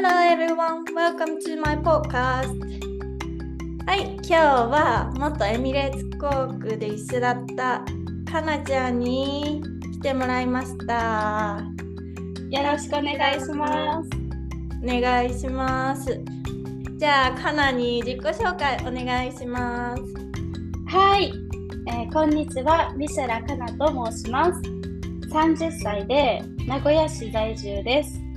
Hello everyone, welcome to my podcast. はい、今日は元エミレーツ航空で一緒だったかなちゃんに来てもらいました。よろしくお願いします。お願いします。じゃあ、かなに自己紹介お願いします。はい、えーこんにちは、ミシェラかなと申します。30歳で名古屋市在住です。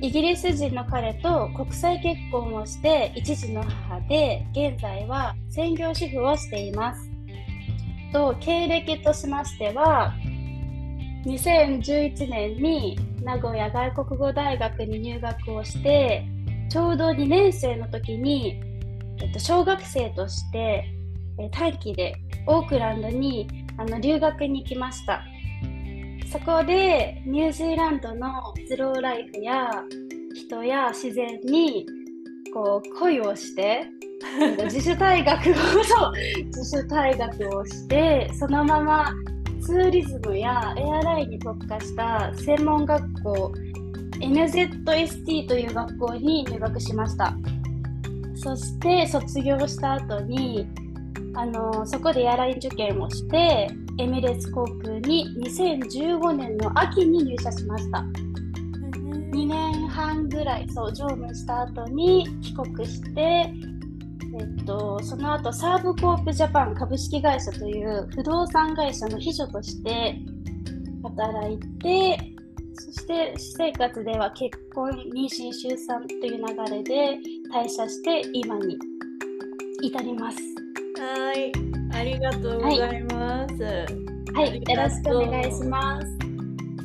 イギリス人の彼と国際結婚をして一児の母で、現在は専業主婦をしています。と経歴としましては、2011年に名古屋外国語大学に入学をして、ちょうど2年生の時に、えっと、小学生として短期でオークランドにあの留学に行きましたそこでニュージーランドのスローライフや人や自然にこう恋をしてえっと自主退学をそう自主退学をしてそのままツーリズムやエアラインに特化した専門学校 NZST という学校に入学しました。そして卒業した後にあのそこでエアライン受験をしてエミレーツ航空に2015年の秋に入社しました2年半ぐらいそう乗務した後に帰国して、えっと、その後サーブコープジャパン株式会社という不動産会社の秘書として働いてそして私生活では結婚妊娠出産という流れで退社して今に至ります。はい、ありがとうございます。はい、よろしくお願いします。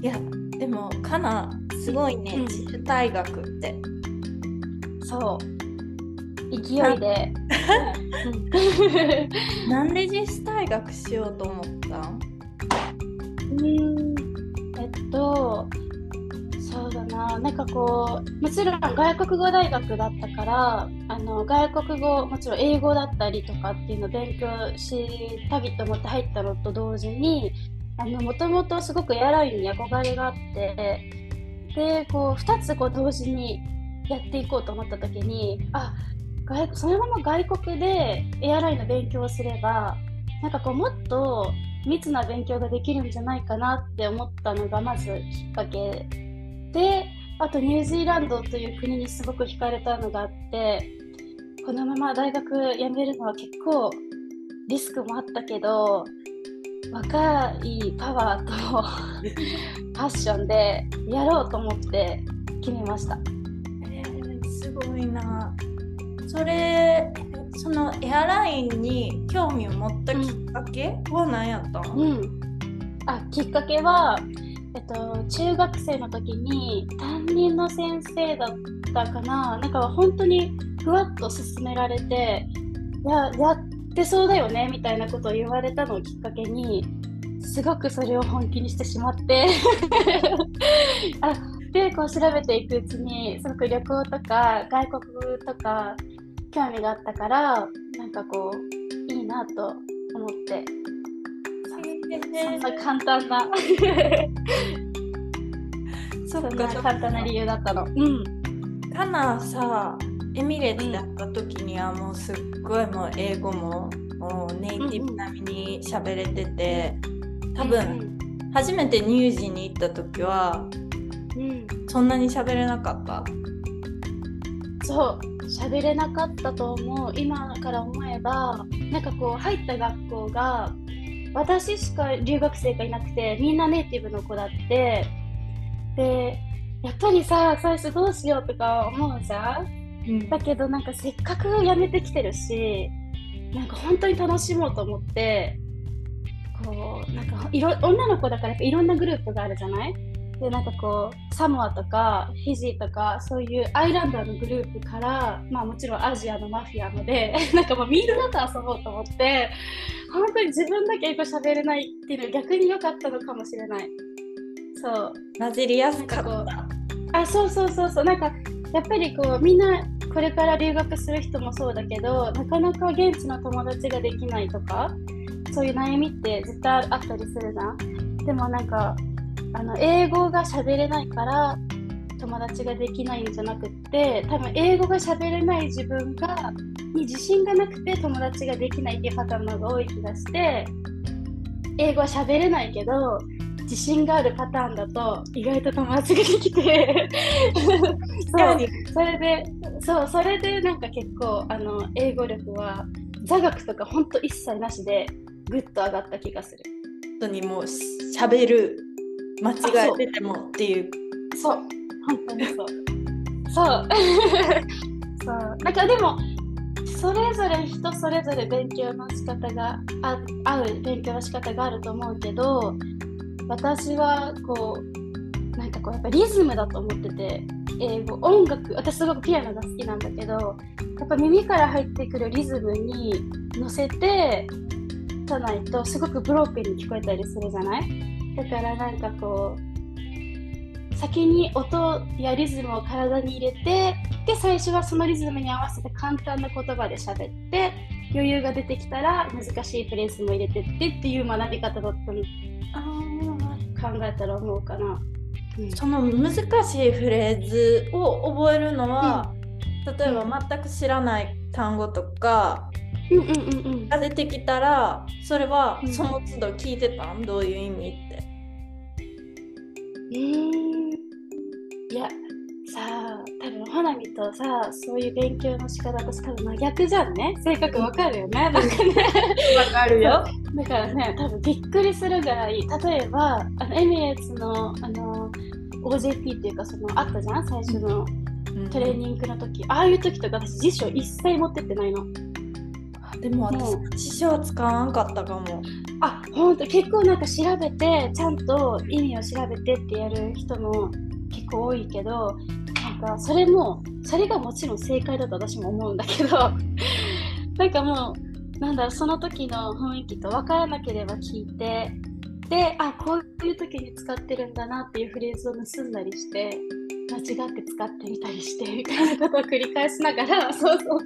いや、でも、かな、すごいね、うん自主退学って。そう。勢いで。なんで自主退学しようと思ったん？うーん、えっと、な、なんかこう、もちろん外国語大学だったから、あの外国語、もちろん英語だったりとかっていうのを勉強したいと思って入ったのと同時に、もともとすごくエアラインに憧れがあって、で、こう、2つこう同時にやっていこうと思った時に、あ、外そのまま外国でエアラインの勉強をすれば、なんかこう、もっと密な勉強ができるんじゃないかなって思ったのがまずきっかけであとニュージーランドという国にすごく惹かれたのがあってこのまま大学辞めるのは結構リスクもあったけど若いパワーと パッションでやろうと思って決めました。えーすごいな。それ、そのエアラインに興味を持ったきっかけは何やったん、うん、あきっかけは、えっと、中学生の時に担任の先生だったかな。なんか本当にふわっと勧められていややってそうだよねみたいなことを言われたのをきっかけにすごくそれを本気にしてしまって。あでこう調べていくうちにすごく旅行とか外国とか興味があったからなんかこういいなと思って。そんな簡単なそっか簡単な理由だったの。うん。かなさ、エミレーツだった時にはもうすっごいもう英語ももうネイティブ並みに喋れてて、多分初めてニュージーに行った時はうん、うん。そんなに喋れなかった。そう、喋れなかったと思う。今から思えば、なんかこう入った学校が私しか留学生がいなくて、みんなネイティブの子だって。で、やっぱりさ、最初どうしようとか思うじゃん？うんだけどなんかせっかく辞めてきてるしなんか本当に楽しもうと思ってこうなんかいろ女の子だからやっぱいろんなグループがあるじゃない？でなんかこうサモアとかフィジーとかそういうアイランダーのグループからまあもちろんアジアのマフィアので なんかもうみんなと遊ぼうと思って本当に自分だけ英語喋れないっていうのは逆に良かったのかもしれない。そう。混じりやすかった。あそうそうそうそう。なんかやっぱりこうみんなこれから留学する人もそうだけどなかなか現地の友達ができないとかそういう悩みって絶対あったりするじゃん。でもなんかあの英語が喋れないから友達ができないんじゃなくって多分英語が喋れない自分がに自信がなくて友達ができないっていうパターンの方が多い気がして英語は喋れないけど自信があるパターンだと意外と友達ができて そうそれでそうそれでなんか結構あの英語力は座学とかほんと一切なしでぐっと上がった気がする。本当にもうしゃべる間違えててもっていう。そう。本当にそう。そう。そう。なんかでもそれぞれ人それぞれ勉強の仕方があ合う勉強の仕方があると思うけど私はこうなんかこうやっぱリズムだと思ってて英語音楽私すごくピアノが好きなんだけどやっぱ耳から入ってくるリズムに乗せてじゃないとすごくブロークに聞こえたりするじゃない？だからなんかこう先に音やリズムを体に入れてで最初はそのリズムに合わせて簡単な言葉で喋って余裕が出てきたら難しいフレーズも入れてってっていう学び方だったの。考えたら思うかな。うん、その難しいフレーズを覚えるのは、うん、例えば全く知らない単語とかが出てきたらそれはその都度聞いてた？ん、どういう意味って。えー、いやさあ多分ほなみとさそういう勉強の仕方私多分真逆じゃんね。性格わかるよね。なんかかるよ。だからね多分びっくりするぐらい。例えばあのエミレーツのあの OJT っていうかそのあったじゃん？最初のトレーニングの時、うん、ああいう時とか私辞書一切持ってってないの。でも私辞書は使わんかったかも。あ本当結構なんか調べてちゃんと意味を調べてってやる人も結構多いけどなんかそれもそれがもちろん正解だと私も思うんだけど なんかもうなんだその時の雰囲気と分からなければ聞いてであこういう時に使ってるんだなっていうフレーズを盗んだりして間違って使ってみたりしてみたいなことを繰り返しながら そうそう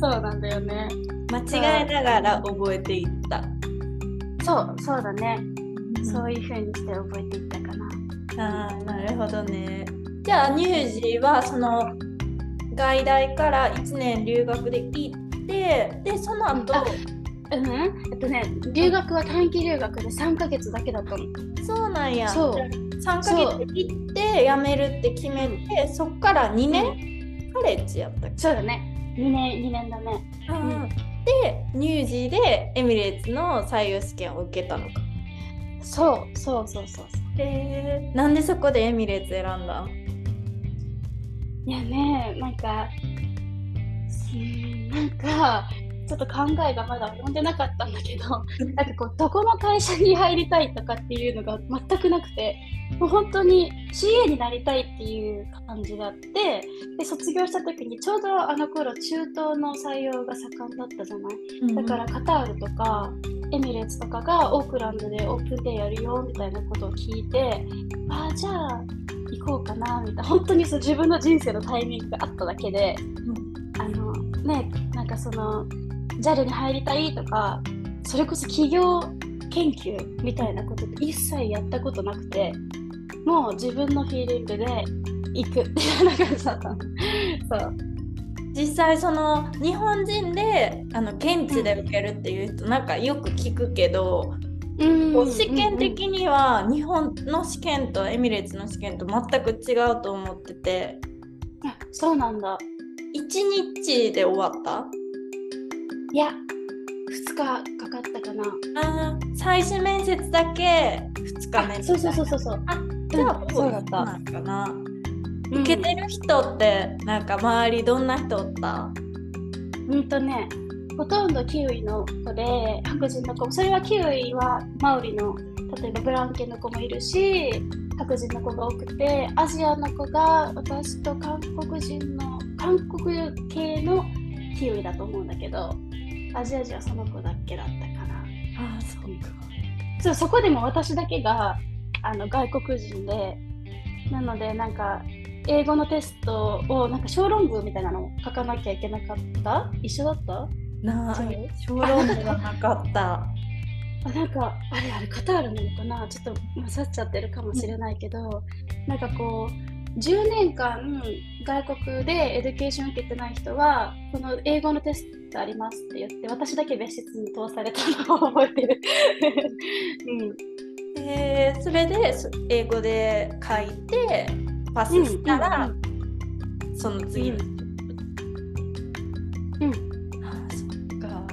そう。なんだよね。間違えながら覚えていった。そうそうだね、うん、そういうふうにして覚えていったかな。あなるほどね。じゃあ乳児はその外大から1年留学で行ってでその後うん、えっとね留学は短期留学で3ヶ月だけだったの。そうなんや。そう3ヶ月行って辞めるって決めてそっから2年、うん、カレッジやったっけ？そうだね。2年2年だね、うん、で乳児でエミレーツの採用試験を受けたのか。そうそうそうそう。へえなんでそこでエミレーツ選んだいやねなんかなんかちょっと考えがまだ及んでなかったんだけど なんかこうどこの会社に入りたいとかっていうのが全くなくてもう本当に CA になりたいっていう感じがあってで卒業した時にちょうどあの頃中東の採用が盛んだったじゃない、うん、だからカタールとかエミレーツとかがオークランドでオープンデーやるよみたいなことを聞いてああじゃあ行こうかなみたいな本当にそう自分の人生のタイミングがあっただけで、うん、あのねなんかその JAL に入りたいとかそれこそ企業研究みたいなことって一切やったことなくてもう自分のフィーリングで行く。みたいな感じだったそう。実際その日本人であの現地で受けるっていう人、なんかよく聞くけど、うん、試験的には日本の試験とエミレーツの試験と全く違うと思ってて。あそうなんだ。1日で終わった？いや2日かかったかな。あ最終面接だけ2日目そうそうそうそうそう。あじゃあ、うん、そうだった。なんかな、受けてる人ってなんか周りどんな人おった？うんとねほとんどキウイの子で白人の子それはキウイはマウリの例えばブランケの子もいるし白人の子が多くてアジアの子が私と韓国人の韓国系のキウイだと思うんだけどアジア人はその子だけだったかな。ああ、そうか。そう、そこでも私だけがあの外国人で、なのでなんか英語のテストをなんか小論文みたいなのを書かなきゃいけなかった？一緒だった？なあ、小論文がなかった。あなんかあれあれカタールなのかな？ちょっと混ざっちゃってるかもしれないけど、うん、なんかこう10年間外国で education 受けてない人はこの英語のテストありますって言って私だけ別室に通されたのを覚えてる、うん、えー、それで英語で書いてパスしたら、うんうんうん、その次のうん、あそっか、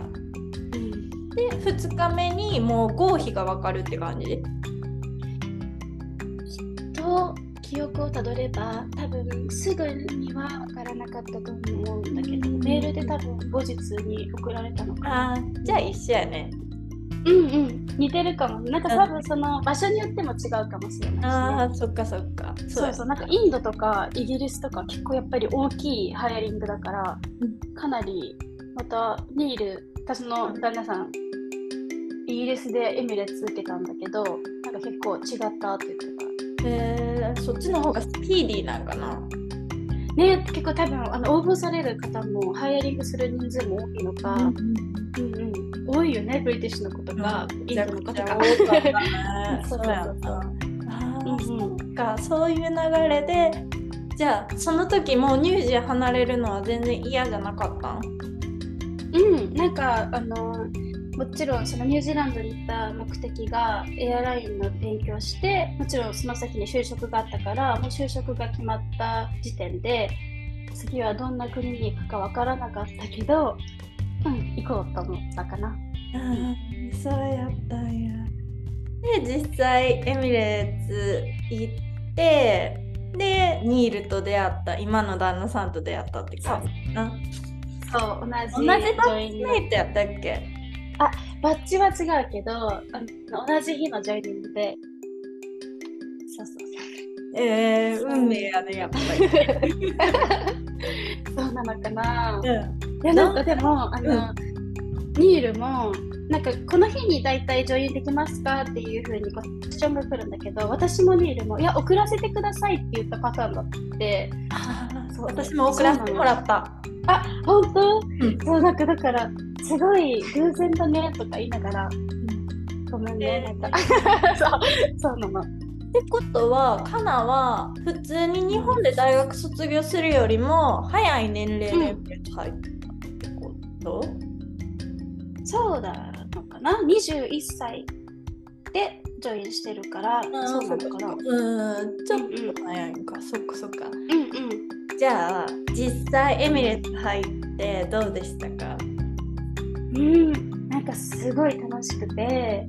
うん、で2日目にもう合否が分かるって感じ？と記憶をたどれば多分すぐには分からなかったと思うんだけど、メールで多分後日に送られたのかな。あじゃあ一緒やね。うんうん。似てるかも。なんか多分その場所によっても違うかもしれないし、ね、ああそっかそっか。そうそうなんかインドとかイギリスとか結構やっぱり大きいハイアリングだから、うん、かなりまたニール私の旦那さんイギリスでエミレッツ受けたんだけどなんか結構違ったって言ってたへえそっちの方がスピーディーなんかな？ね結構多分あの応募される方もハイヤリングする人数も多いのか、うんうん。うん、多いよねブリティッシュの子とか、インドの子とか。そうそうそう。あうんかそういう流れでじゃあその時もう乳児離れるのは全然嫌じゃなかったん？うんなんかあのもちろんそのニュージーランドに行った目的がエアラインの勉強してもちろんその先に就職があったからもう就職が決まった時点で次はどんな国に行くか分からなかったけどうん行こうと思ったかな。うん、そうやったんや。で実際エミレーツ行ってでニールと出会った今の旦那さんと出会ったって感じな。そう同じ同じバッチメイトやったっけ？あバッジは違うけどあの同じ日のジョイニングで。そうそうそう。えー、運命やねやっぱり。そうなのかな、うん、いやなんかでもあの、うん、ニールもなんかこの日に大体ジョインできますかっていうふうにクエスチョンが来るんだけど私もニールもいや送らせてくださいって言ったパターンだって。そう。私も送らせてもらった。あ本当、うん、そうなんかだからすごい偶然だねとか言いながら、ごめんね、なんか。そうそうなの。ってことはカナは普通に日本で大学卒業するよりも早い年齢で入ったってこと、うん、そうだのかな？21歳でジョインしてるからそうなのかな？うんちょっと早いんか、うん。うん、そっかそっか。うんうん。じゃあ実際エミレット入ってどうでしたか？うん。なんかすごい楽しくて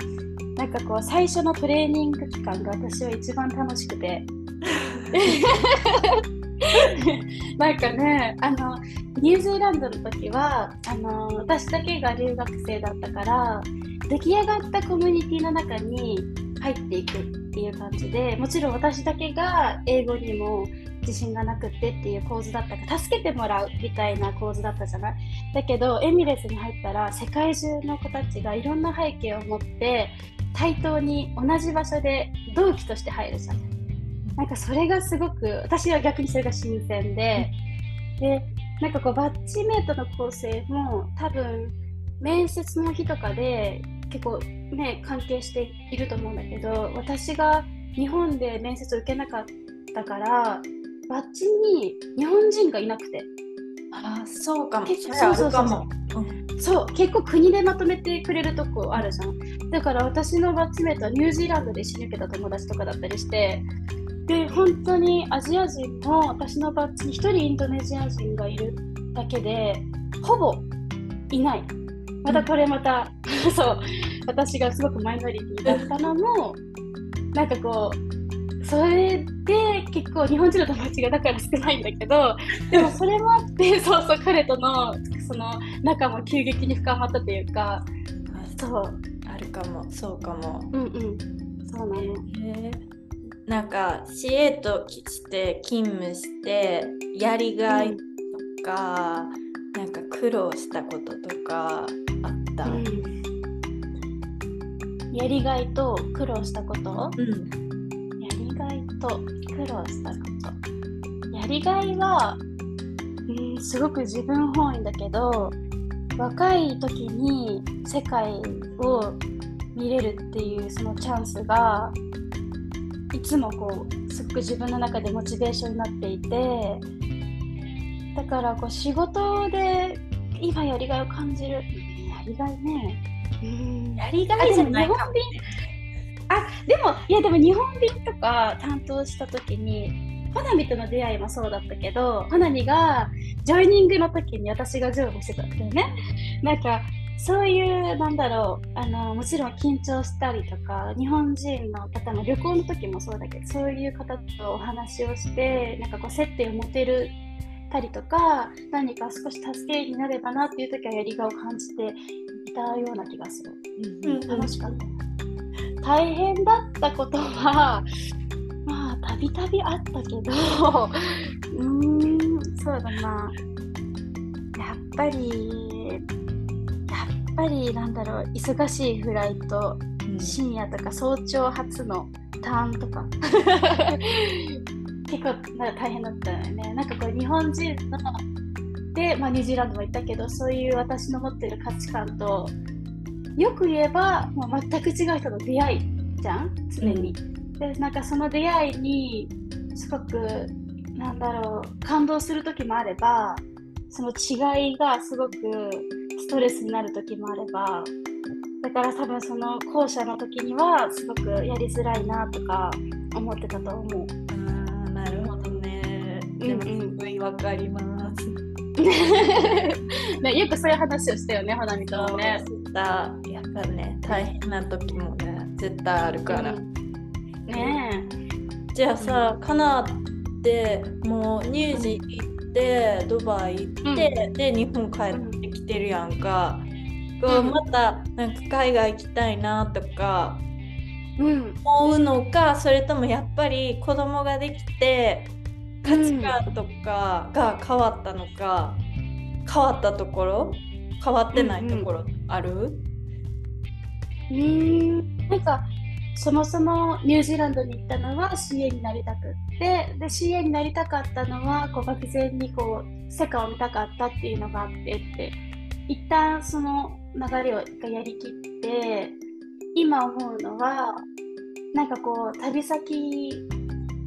なんかこう最初のトレーニング期間が私は一番楽しくて。なんかねあのニュージーランドの時はあの私だけが留学生だったから出来上がったコミュニティの中に入っていくっていう感じでもちろん私だけが英語にも自信がなくってっていう構図だったか助けてもらうみたいな構図だったじゃない？だけどエミレスに入ったら世界中の子たちがいろんな背景を持って対等に同じ場所で同期として入るじゃん。なんかそれがすごく私は逆にそれが新鮮ででなんかこうバッチメイトの構成も多分面接の日とかで結構ね関係していると思うんだけど私が日本で面接を受けなかったからバッチに日本人がいなくて。あそうかも。結構そうそうそうそう。そう結構国でまとめてくれるとこあるじゃん。だから私のバッチメイトはニュージーランドで一緒に受けた友達とかだったりして、で本当にアジア人も私のバッチに1人インドネシア人がいるだけでほぼいない。またこれまた、うん、そう私がすごくマイノリティだったのもなんかこうそれで結構日本人の友達がだから少ないんだけど でもそれもあって そうそう彼とのその仲も急激に深まったというかそう。あるかも。そうかも。うんうん。そうなの、えー、なんか市営として勤務してやりがいとか、うん、なんか苦労したこととかあった、うん、やりがいと苦労したこと、うんと苦労したこと。やりがいは、うん、すごく自分本位だけど若い時に世界を見れるっていうそのチャンスがいつもこうすごく自分の中でモチベーションになっていてだからこう仕事で今やりがいを感じる。やりがいね。うん。やりがいじゃないかも、ね、あでもいやでも日本便とか担当した時に花火との出会いもそうだったけど花火がジョイニングの時に私が乗務してたんだよね。なんかそういうなんだろうあのもちろん緊張したりとか日本人の方の旅行の時もそうだけどそういう方とお話をしてなんかこう接点を持てるたりとか何か少し助けになればなっていう時はやりがいを感じていたような気がする、うんうん、楽しかった大変だったことはまあたびたびあったけどうーんそうだな。やっぱりやっぱりなんだろう忙しいフライト、うん、深夜とか早朝発のターンとか。結構なんか大変だったよね。なんかこう日本人ので、まあ、ニュージーランドも行ったけどそういう私の持ってる価値観とよく言えばもう全く違う人の出会いじゃん？常に。うん、でなんかその出会いにすごくなんだろう感動する時もあればその違いがすごくストレスになる時もあればだから多分その後者の時にはすごくやりづらいなとか思ってたと思う。でもすごいわかります。ね、よくそういう話をしたよね、花見とね。やっぱね、大変な時もね、絶対あるから。うん、ねじゃあさ、カナってもうニュージー行って、ドバイ行って、うん、で、日本帰ってきてるやんか。こうまたなんか海外行きたいなとか、うん、思うのかそれともやっぱり子供ができて価値観とかが変わったのか、うん、変わったところ変わってないところあるうん、うん。なんかそもそもニュージーランドに行ったのは CA になりたくってで CA になりたかったのはこう漠然にこう世界を見たかったっていうのがあってって一旦その流れを一回やりきって今思うのはなんかこう旅先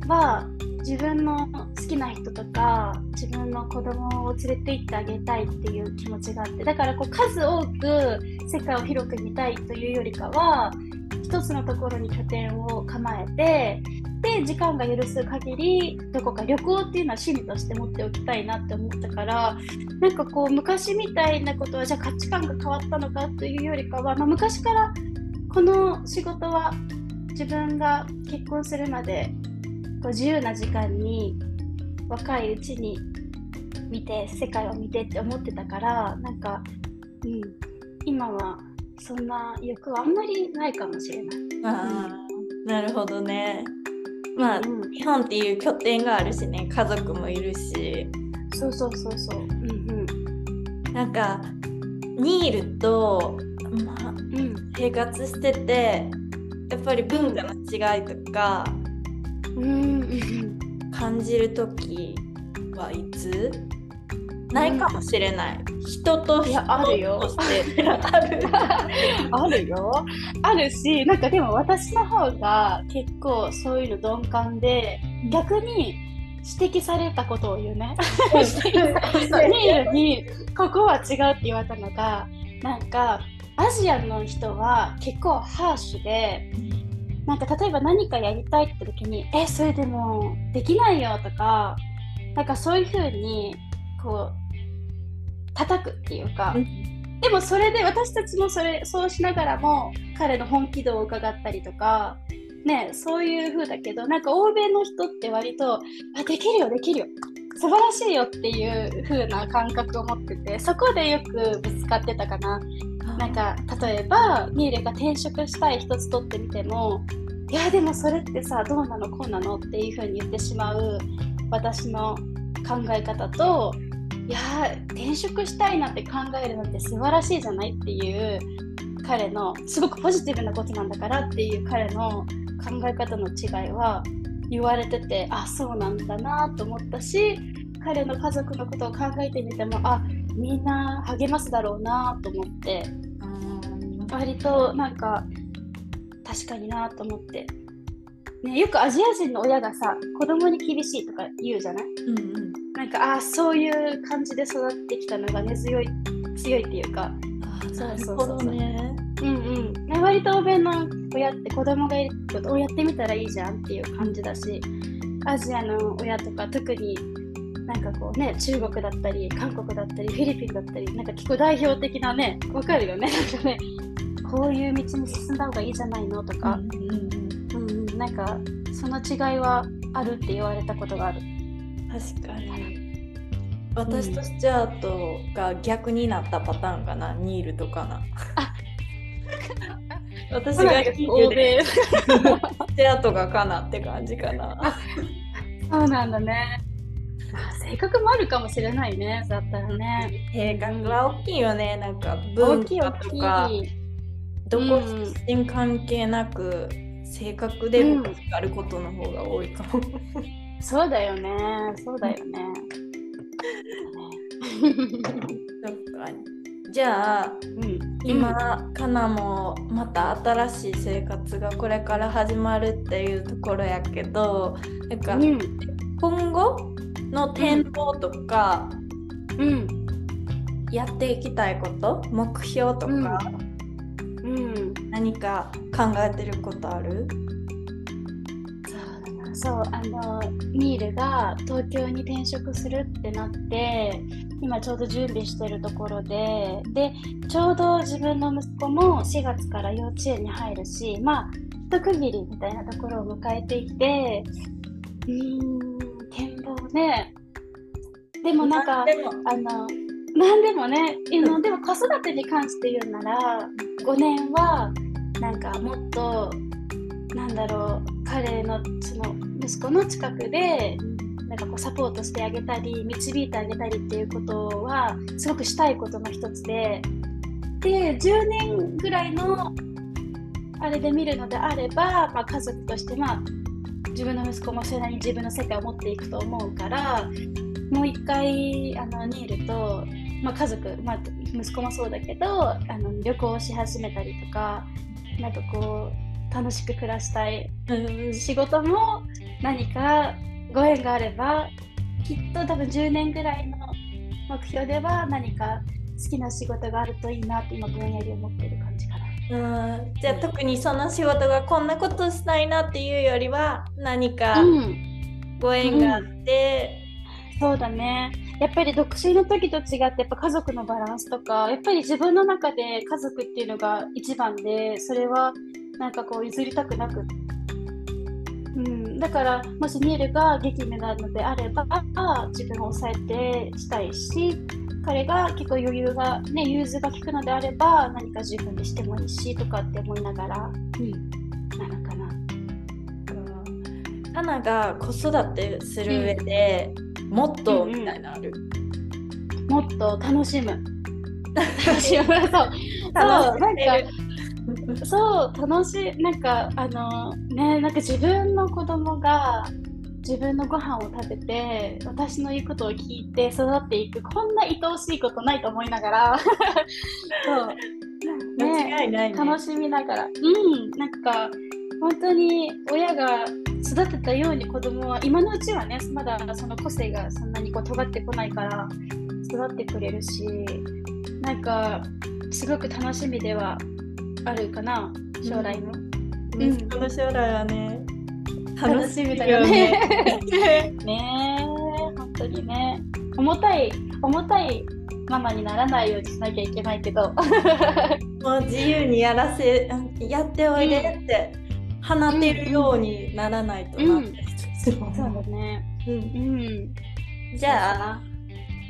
は自分の好きな人とか自分の子供を連れて行ってあげたいっていう気持ちがあってだからこう数多く世界を広く見たいというよりかは一つのところに拠点を構えてで時間が許す限りどこか旅行っていうのは趣味として持っておきたいなって思ったからなんかこう昔みたいなことはじゃあ価値観が変わったのかというよりかは、まあ、昔からこの仕事は自分が結婚するまでこう自由な時間に若いうちに見て世界を見てって思ってたからなんか、うん、今はそんな欲はあんまりないかもしれない。あなるほどね。まあ、うん、日本っていう拠点があるしね家族もいるし。そうそうそうそう。うんうん、なんかニールと、まあ、うん、生活しててやっぱり文化の違いとか、感じる時はいつ？ないかもしれない。うん、人と人あるよ。あるあるよ。あるし、なんかでも私の方が結構そういうの鈍感で、逆に指摘されたことを言うね。指摘にここは違うって言われたのが、なんかアジアの人は結構ハーシュで、なんか例えば何かやりたいって時に「えそれでもできないよ」とかなんかそういうふうにこう叩くっていうか、うん、でもそれで私たちもそれそうしながらも彼の本気度を伺ったりとかねそういう風だけどなんか欧米の人って割と「あできるよできるよ素晴らしいよ」っていう風な感覚を持っててそこでよくぶつかってたかな。なんか例えばミーレが転職したい一つ取ってみてもいやでもそれってさどうなのこうなのっていうふうに言ってしまう私の考え方といや転職したいなって考えるのって素晴らしいじゃないっていう彼のすごくポジティブなことなんだからっていう彼の考え方の違いは言われててあそうなんだなと思ったし彼の家族のことを考えてみてもあみんな励ますだろうなと思って割となんか確かになと思って。ね、よくアジア人の親がさ子供に厳しいとか言うじゃない？うんうん。なんかあーそういう感じで育ってきたのが根強い強いっていうか。そうそうそうどねうんうん。ね割と欧米の親って子供がいることをやってみたらいいじゃんっていう感じだしアジアの親とか特になんかこうね中国だったり韓国だったりフィリピンだったりなんか結構代表的なねわかるよね。なんかねこういう道に進んだ方がいいじゃないのとか、うんうんなんかその違いはあるって言われたことがある。確かに。私とスチュアートが逆になったパターンかな。ニールとかな。私がニ ールでスチュアートがかなって感じかな。そうなんだね。まあ性格もあるかもしれないね、だったらね。性格は大きいよね。なんか大文化とか。きい。どこ出身関係なく性格でぶつかることの方が多いかも、そうだよね、そうだよね。そっか。じゃあうん、今、かなもまた新しい生活がこれから始まるっていうところやけどなんかうん、今後の展望とか、うん、やっていきたいこと？目標とか、うん。何か考えてることある？そうあの、ニールが東京に転職するってなって、今ちょうど準備してるところで、で、ちょうど自分の息子も4月から幼稚園に入るし、まあ、一区切りみたいなところを迎えていて、うーん、展望ね。でもなんか、でもあの、なんでもね、あのでも子育てに関して言うなら、5年は、なんかもっと、なんだろう、彼のその息子の近くで、なんかこうサポートしてあげたり、導いてあげたりっていうことは、すごくしたいことの一つで、で、10年ぐらいのあれで見るのであれば、まあ、家族として、まあ、自分の息子もそれなりに自分の世界を持っていくと思うから、もう一回あのニールと、まあ、家族、まあ、息子もそうだけどあの旅行し始めたりとかなんかこう楽しく暮らしたいうん。仕事も何かご縁があればきっと多分10年ぐらいの目標では何か好きな仕事があるといいなって今ぼんやり思ってる感じかな。うん。じゃあ特にその仕事がこんなことしたいなっていうよりは何かうん。ご縁があって、そうだね。やっぱり独身の時と違ってやっぱ家族のバランスとかやっぱり自分の中で家族っていうのが一番でそれはなんかこう譲りたくなく。うん、だからもしニールが激務なのであれば自分を抑えてしたいし彼が結構余裕がね融通が利くのであれば何か自分でしてもいいしとかって思いながら、うん、なのかな。カナが子育てする上で、もっとみたいなのある、もっと楽しむ。楽しむ。そう。そう、なんか、そう、楽しい。なんか、あの、ね、なんか自分の子供が、自分のご飯を食べて、私の言うことを聞いて育っていく、こんな愛おしいことないと思いながら、そう。間違いないね楽しみながら。うん、なんか、本当に親が育てたように子供は今のうちはねまだその個性がそんなにこう尖ってこないから育ってくれるしなんかすごく楽しみではあるかな将来の、うん。息子の将来はね。楽しみだよね。ねえ本当にね。重たい重たいママにならないようにしなきゃいけないけど。もう自由にやらせやっておいでって放てるようにならないとなって、そうだねうんうん。じゃあ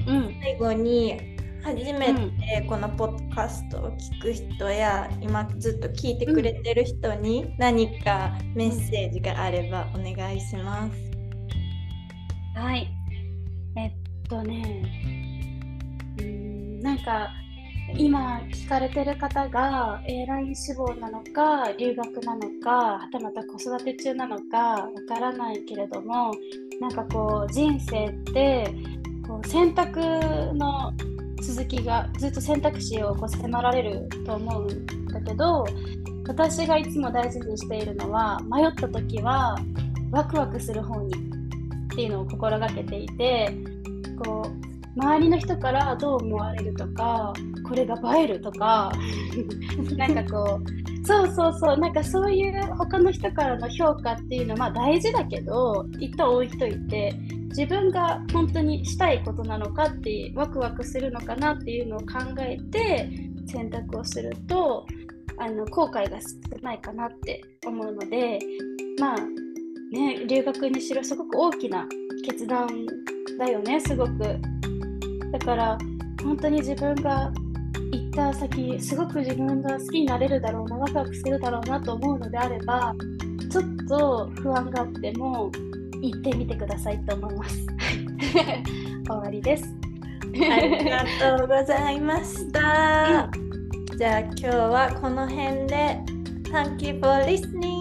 うん。最後に初めてこのポッドキャストを聞く人や、今ずっと聞いてくれてる人に何かメッセージがあればお願いします。はい。えっとね、うーん、なんか今聞かれてる方が A ライン志望なのか留学なのかはたまた子育て中なのかわからないけれどもなんかこう人生ってこう選択の続きがずっと選択肢をこう迫られると思うんだけど私がいつも大事にしているのは迷った時はワクワクする方にっていうのを心がけていてこう周りの人からどう思われるとかこれが映えるとか。なんかこうそうそうそうなんかそういう他の人からの評価っていうのはまあ大事だけど一旦置いといて自分が本当にしたいことなのかってワクワクするのかなっていうのを考えて選択をするとあの後悔が少ないかなって思うのでまあね留学にしろすごく大きな決断だよねすごく。だから本当に自分が行った先すごく自分が好きになれるだろうなワクワクするだろうなと思うのであればちょっと不安があっても行ってみてくださいと思います。終わりです。ありがとうございました、うん、じゃあ今日はこの辺で。Thank you for listening